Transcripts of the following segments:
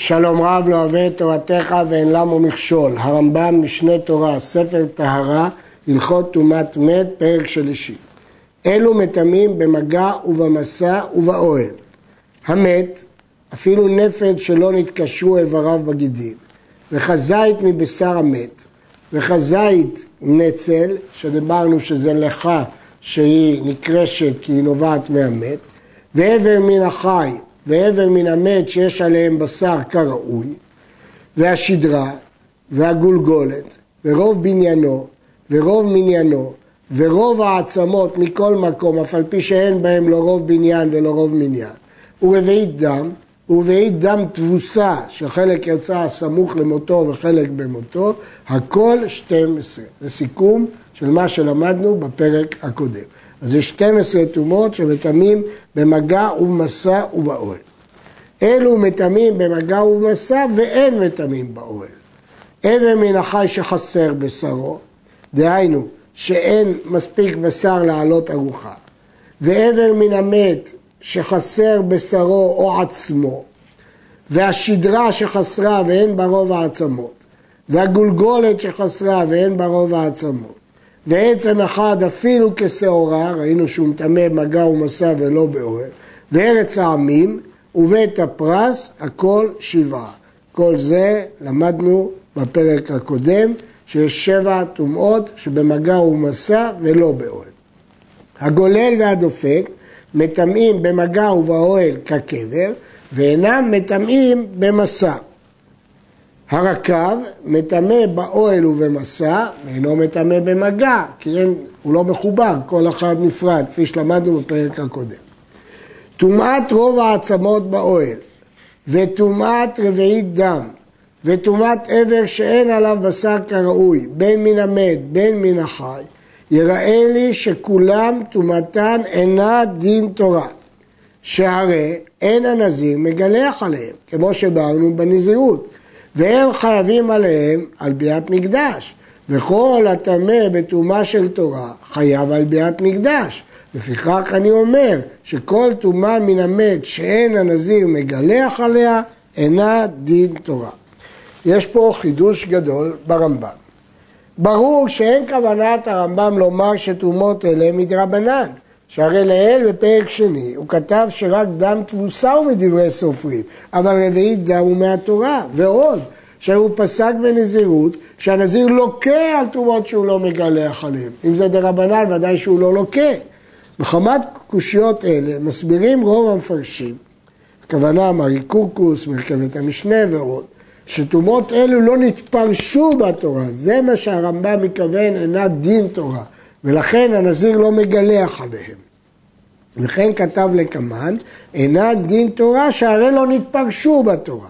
שלום רב לא אוהב את תורתך ואין למו מכשול. הרמב"ם משנה תורה, ספר טהרה, הלכות טומאת מת, פרק שלישי. אלו מטמאים במגע ובמסע ובאוהל. המת, אפילו נפד שלא נתקשרו איבריו בגידים, וכזית מבשר המת, וכזית נצל, שדיברנו שזה לך שהיא נקרשת כי היא נובעת מהמת, ואבר מן החי ואבר מן המת שיש עליהם בשר כראוי, והשדרה, והגולגולת, ורוב בניינו, ורוב מניינו, ורוב העצמות מכל מקום, אף על פי שאין בהם לא רוב בניין ולא רוב מניין, ורביעית דם, ורביעית דם תבוסה, שחלק יצא סמוך למותו וחלק במותו, הכל 12. זה סיכום של מה שלמדנו בפרק הקודם. אז יש 12 טומאות שמטמאים במגע ובמסע ובאוהל. אלו מטמאים במגע ובמסע ואין מטמאים באוהל. אבן מן החי שחסר בשרו, דהיינו שאין מספיק בשר לעלות ארוחה, ואבן מן המת שחסר בשרו או עצמו, והשדרה שחסרה ואין בה רוב העצמות, והגולגולת שחסרה ואין בה רוב העצמות, ועצם אחד אפילו כשעורה, ראינו שהוא מטמא מגע ומסע ולא באוהל, וארץ העמים ובית הפרס, הכל שבעה. כל זה למדנו בפרק הקודם, שיש שבע טומאות שבמגע ומסע ולא באוהל. הגולל והדופק מטמאים במגע ובאוהל כקבר, ואינם מטמאים במסע. הרקב מטמא באוהל ובמסע, ואינו מטמא במגע, כי אין, הוא לא מחובר, כל אחד נפרד, כפי שלמדנו בפרק הקודם. טומאת רוב העצמות באוהל, וטומאת רביעית דם, וטומאת עבר שאין עליו בשר כראוי, בין מן המת, בין מן החי, יראה לי שכולם טומאתן אינה דין תורה, שהרי אין הנזיר מגלח עליהם, כמו שבארנו בנזירות. והם חייבים עליהם על ביאת מקדש. וכל הטמא בטומאה של תורה חייב על ביאת מקדש. לפיכך אני אומר שכל טומאה מן המת שאין הנזיר מגלח עליה אינה דין תורה. יש פה חידוש גדול ברמב"ם. ברור שאין כוונת הרמב"ם לומר שטומאות אלה מדרבנן. שהרי לאל בפרק שני הוא כתב שרק דם תבוסה הוא מדברי סופרים, אבל רביעית דם הוא מהתורה, ועוד, שהוא פסק בנזירות שהנזיר לוקה על תרומות שהוא לא מגלח עליהן. אם זה דרבנן ודאי שהוא לא לוקה. מחמת קושיות אלה מסבירים רוב המפרשים, הכוונה מרי קורקוס, מרכבת המשנה ועוד, שטומאות אלו לא נתפרשו בתורה, זה מה שהרמב"ם מכוון אינה דין תורה. ולכן הנזיר לא מגלח עליהם. וכן כתב לקמן, אינה דין תורה שהרי לא נתפרשו בתורה.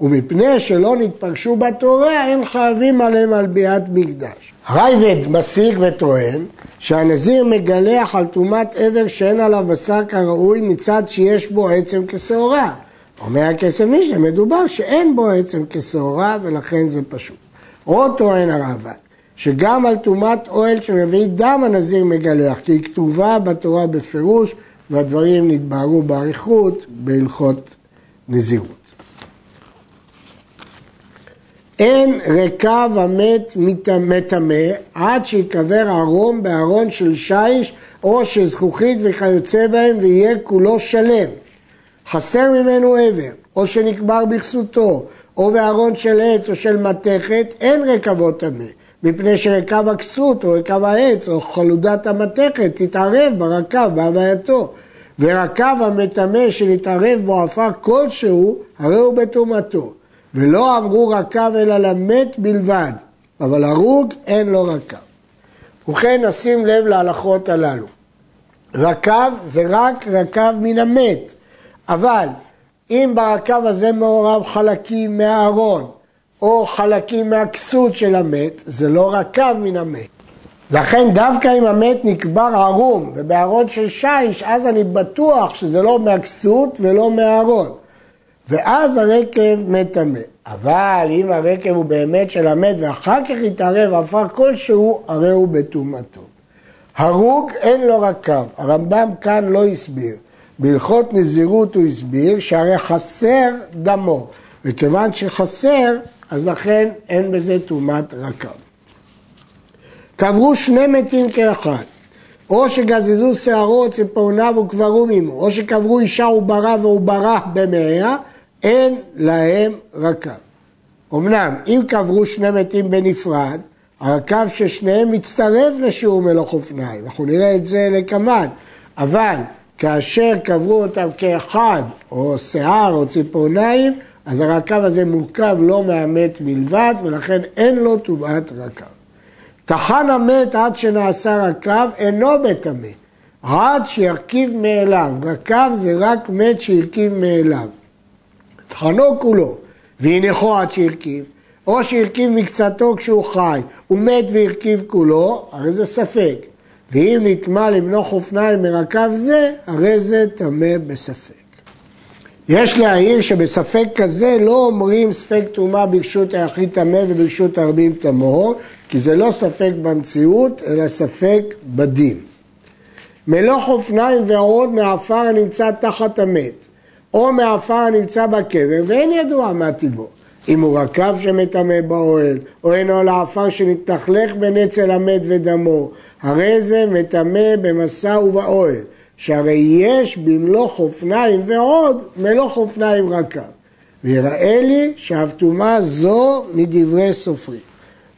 ומפני שלא נתפרשו בתורה, הם חייבים עליהם על ביאת מקדש. רייבד מסיק וטוען שהנזיר מגלח על טומאת עבר שאין עליו בשר כראוי מצד שיש בו עצם כשעורה. אומר הכסף מישנה, מדובר שאין בו עצם כשעורה ולכן זה פשוט. עוד טוען הרמב"ן, שגם על טומאת אוהל רביעית דם הנזיר מגלח, כי היא כתובה בתורה בפירוש, והדברים נתבהרו באריכות בהלכות נזירות. אין רקב המת מטמא עד שיקבר ערום בארון של שיש או של זכוכית וכיוצא בהם ויהיה כולו שלם. חסר ממנו עבר, או שנקבר בכסותו, או בארון של עץ או של מתכת, אין רקבות טמא. מפני שרקב הכסות או רקב העץ או חלודת המתכת תתערב ברקב בהווייתו. ורקב המטמא שנתערב בו עפר כלשהו, הרי הוא בטומאתו. ולא אמרו רקב אלא למת בלבד, אבל הרוג אין לו רקב. ובכן נשים לב להלכות הללו. רקב זה רק רקב מן המת, אבל אם ברקב הזה מעורב חלקים מהארון, או חלקים מהכסות של המת, זה לא רקב מן המת. לכן דווקא אם המת נקבר ערום ובארון של שיש, אז אני בטוח שזה לא מהכסות ולא מהארון. ואז הרקב מטמא. אבל אם הרקב הוא באמת של המת ואחר כך יתערב עפר כלשהו, הרי הוא בטומאתו. הרוג אין לו רקב, הרמב"ם כאן לא הסביר. בהלכות נזירות הוא הסביר שהרי חסר דמו. וכיוון שחסר, אז לכן אין בזה טומאת רקב. קברו שני מתים כאחד, או שגזזו שערות, ציפורניו וקברו עמו, או שקברו אישה עוברה ועוברה במאה, אין להם רקב. אמנם, אם קברו שני מתים בנפרד, הרקב של שניהם מצטרף לשיעור מלוך אופניים, אנחנו נראה את זה לקמן, אבל כאשר קברו אותם כאחד, או שיער או ציפורניים, אז הרקב הזה מורכב לא מהמת בלבד, ולכן אין לו טומאת רקב. טחן המת עד שנעשה רקב אינו בטמא, עד שירכיב מאליו. רקב זה רק מת שהרכיב מאליו. טחנו כולו, והנחו עד שהרכיב, או שהרכיב מקצתו כשהוא חי, הוא מת והרכיב כולו, הרי זה ספק. ואם נטמע למנוח אופניים מרקב זה, הרי זה טמא בספק. יש להעיר שבספק כזה לא אומרים ספק טומאה ברשות היחיד טמא וברשות הרבים טמאו, כי זה לא ספק במציאות, אלא ספק בדין. מלוך אופניים ועוד מעפר הנמצא תחת המת, או מעפר הנמצא בקבר, ואין ידוע מה טיבו. אם הוא רקב שמטמא באוהל, או אינו לעפר שנתלכלך בין אצל המת ודמו, הרי זה מטמא במסע ובאוהל, שהרי יש במלוך אופניים ועוד מלוך אופניים רקב. ויראה לי שהבטומה זו מדברי סופרים.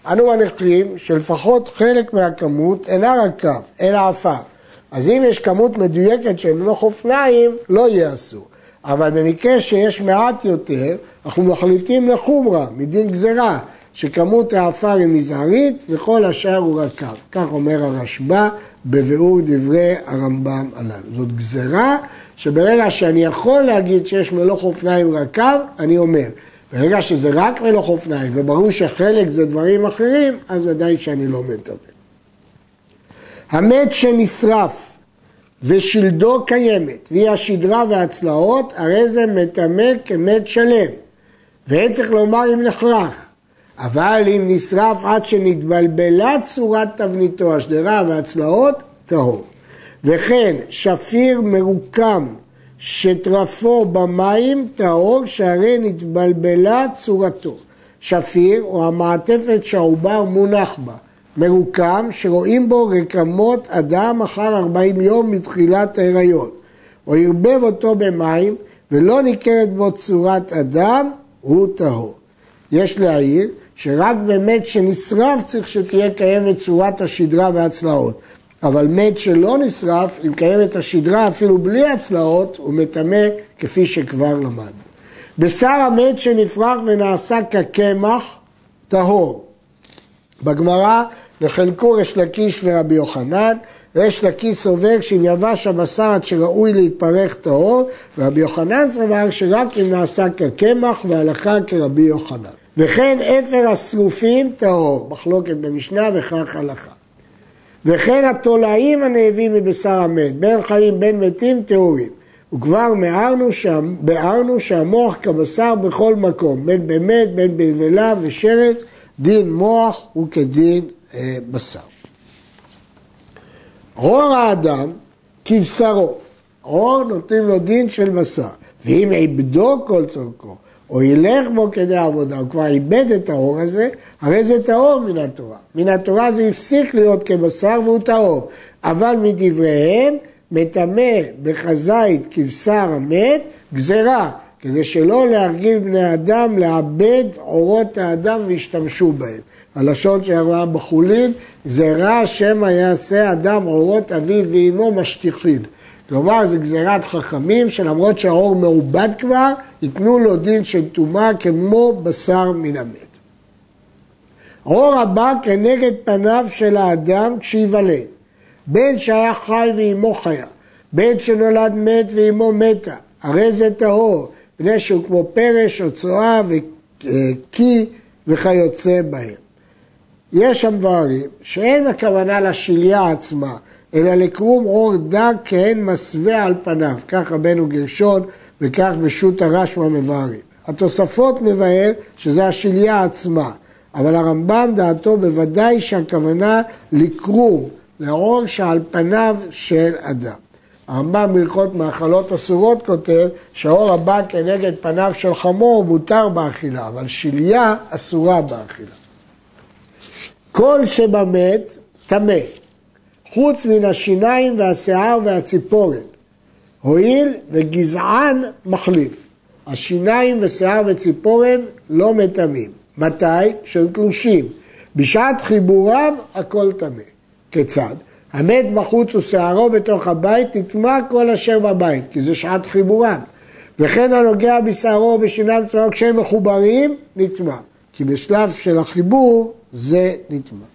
אנו מניחים שלפחות חלק מהכמות אינה רקב, אלא עפר. אז אם יש כמות מדויקת של מלוך אופניים, לא יהיה אסור. אבל במקרה שיש מעט יותר, אנחנו מחליטים לחומרה, מדין גזירה, שכמות העפר היא מזערית וכל השאר הוא רקב. כך אומר הרשב"א בביאור דברי הרמב"ם הללו. זאת גזירה שברגע שאני יכול להגיד שיש מלוך אופניים רקב, אני אומר. ברגע שזה רק מלוך אופניים וברור שחלק זה דברים אחרים, אז ודאי שאני לא מטבל. המת שנשרף ושלדו קיימת, והיא השדרה והצלעות, הרי זה מטמא כמת שלם. ואין צריך לומר אם נחרך. אבל אם נשרף עד שנתבלבלה צורת תבניתו, השדרה והצלעות, טהור. וכן, שפיר מרוקם שטרפו במים טהור, שהרי נתבלבלה צורתו. שפיר או המעטפת שהעובר מונח בה, מרוקם, שרואים בו רקמות אדם אחר 40 יום מתחילת ההיריון, או ערבב אותו במים ולא ניכרת בו צורת אדם, הוא טהור. יש להעיר שרק במת שנשרף צריך שתהיה קיימת צורת השדרה והצלעות. אבל מת שלא נשרף, אם קיימת השדרה אפילו בלי הצלעות, הוא מטמא כפי שכבר למדנו. בשר המת שנפרח ונעשה כקמח, טהור. בגמרא נחלקו ריש לקיש ורבי יוחנן, ריש לקיש סובר שאם יבש הבשר עד שראוי להתפרך טהור, ורבי יוחנן סבר שרק אם נעשה כקמח והלכה כרבי יוחנן. וכן אפר השרופים טהור, מחלוקת במשנה וכך הלכה. וכן התולעים הנאבים מבשר המת, בין חיים בין מתים טהורים. וכבר ביארנו, שם, שהמוח כבשר בכל מקום, בין במת, בין בלבלה ושרץ, דין מוח הוא כדין אה, בשר. עור האדם כבשרו, עור נותנים לו דין של בשר, ואם עבדו כל צורכו, או ילך בו כדי עבודה, הוא כבר איבד את האור הזה, הרי זה טהור מן התורה. מן התורה זה הפסיק להיות כבשר והוא טהור. אבל מדבריהם, מטמא בחזית כבשר המת, גזרה, כדי שלא להרגיל בני אדם לאבד עורות האדם וישתמשו בהם. הלשון שהראה בחולין, גזרה שמא יעשה אדם עורות אביו ואימו משטיחין. כלומר, זו גזירת חכמים שלמרות שהאור מעובד כבר, ייתנו לו דין של טומאה כמו בשר מן המת. אור הבא כנגד פניו של האדם כשייוולד, בין שהיה חי ואימו חיה, בין שנולד מת ואימו מתה, הרי זה טהור, בני שהוא כמו פרש או צואה וקי וכיוצא בהם. יש דברים שאין הכוונה לשליה עצמה, אלא לקרום עור דק כהן מסווה על פניו, כך רבנו גרשון וכך בשו"ת הרשב"א מבארים. התוספות מבאר שזה השליה עצמה, אבל הרמב"ם דעתו בוודאי שהכוונה לקרום לעור שעל פניו של אדם. הרמב"ם בהלכות מאכלות אסורות כותב שהאור הבא כנגד פניו של חמור מותר באכילה, אבל שליה אסורה באכילה. כל שבמת טמא, חוץ מן השיניים והשיער והציפורן, הואיל וגזען מחליף. השיניים ושיער וציפורן לא מטמאים. מתי? כשהם תלושים. בשעת חיבורם הכל טמא. כיצד? המת בחוץ ושערו בתוך הבית, תטמע כל אשר בבית, כי זה שעת חיבורם. וכן הנוגע בשערו ובשיניו וצמאו כשהם מחוברים, נטמע. כי בשלב של החיבור זה נטמע.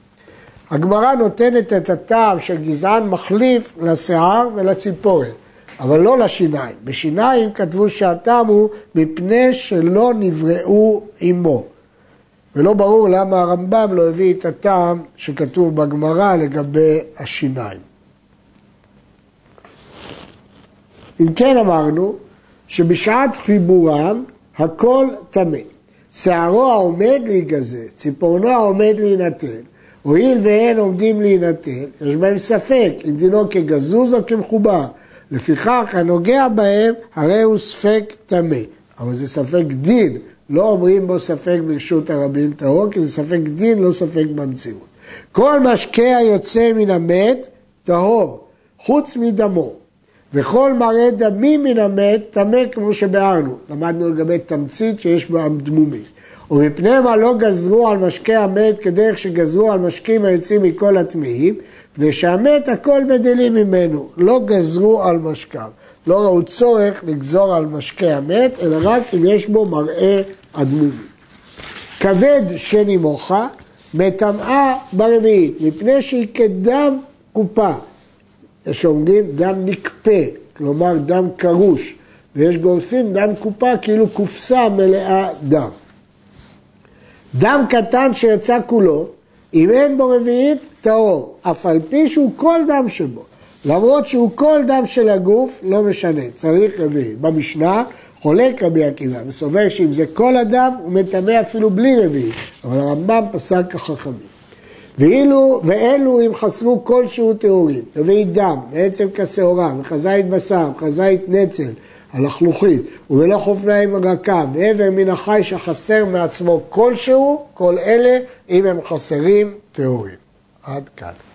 הגמרא נותנת את הטעם של גזען מחליף לשיער ולציפורת, אבל לא לשיניים. בשיניים כתבו שהטעם הוא מפני שלא נבראו עמו. ולא ברור למה הרמב"ם לא הביא את הטעם שכתוב בגמרא לגבי השיניים. אם כן אמרנו שבשעת חיבורם הכל טמא. שערו העומד להיגזר, ציפורנו העומד להינתן, הואיל ואין עומדים להינתן, יש בהם ספק אם דינו כגזוז או כמחובר. לפיכך הנוגע בהם הרי הוא ספק טמא. אבל זה ספק דין, לא אומרים בו ספק ברשות הרבים טהור, כי זה ספק דין, לא ספק במציאות. כל משקה היוצא מן המת טהור, חוץ מדמו. וכל מראה דמים מן המת טמא כמו שביארנו. למדנו לגבי תמצית שיש בה דמומית. ומפני מה לא גזרו על משקה המת כדרך שגזרו על משקים היוצאים מכל הטמאים, מפני שהמת הכל בדלים ממנו, לא גזרו על משקיו. לא ראו צורך לגזור על משקה המת, אלא רק אם יש בו מראה אדמומי. כבד שנימוך מטמאה ברביעית, מפני שהיא כדם קופה. יש אומרים דם נקפה, כלומר דם קרוש, ויש גורסים דם קופה כאילו קופסה מלאה דם. דם קטן שיצא כולו, אם אין בו רביעית, טהור, אף על פי שהוא כל דם שבו. למרות שהוא כל דם של הגוף, לא משנה, צריך רביעית. במשנה חולק רבי עקיבא, וסובר שאם זה כל אדם, הוא מטמא אפילו בלי רביעית. אבל הרמב"ם פסק כחכמים. ואילו, ואלו אם חסרו כלשהו טהורים, רביעית דם, ועצם כשעורה, וחזית בשר, וחזית נצל, הלחלוכית, ובלא חופניים רכה, ואיבר מן החי שחסר מעצמו כלשהו, כל אלה, אם הם חסרים, טהורים. עד כאן.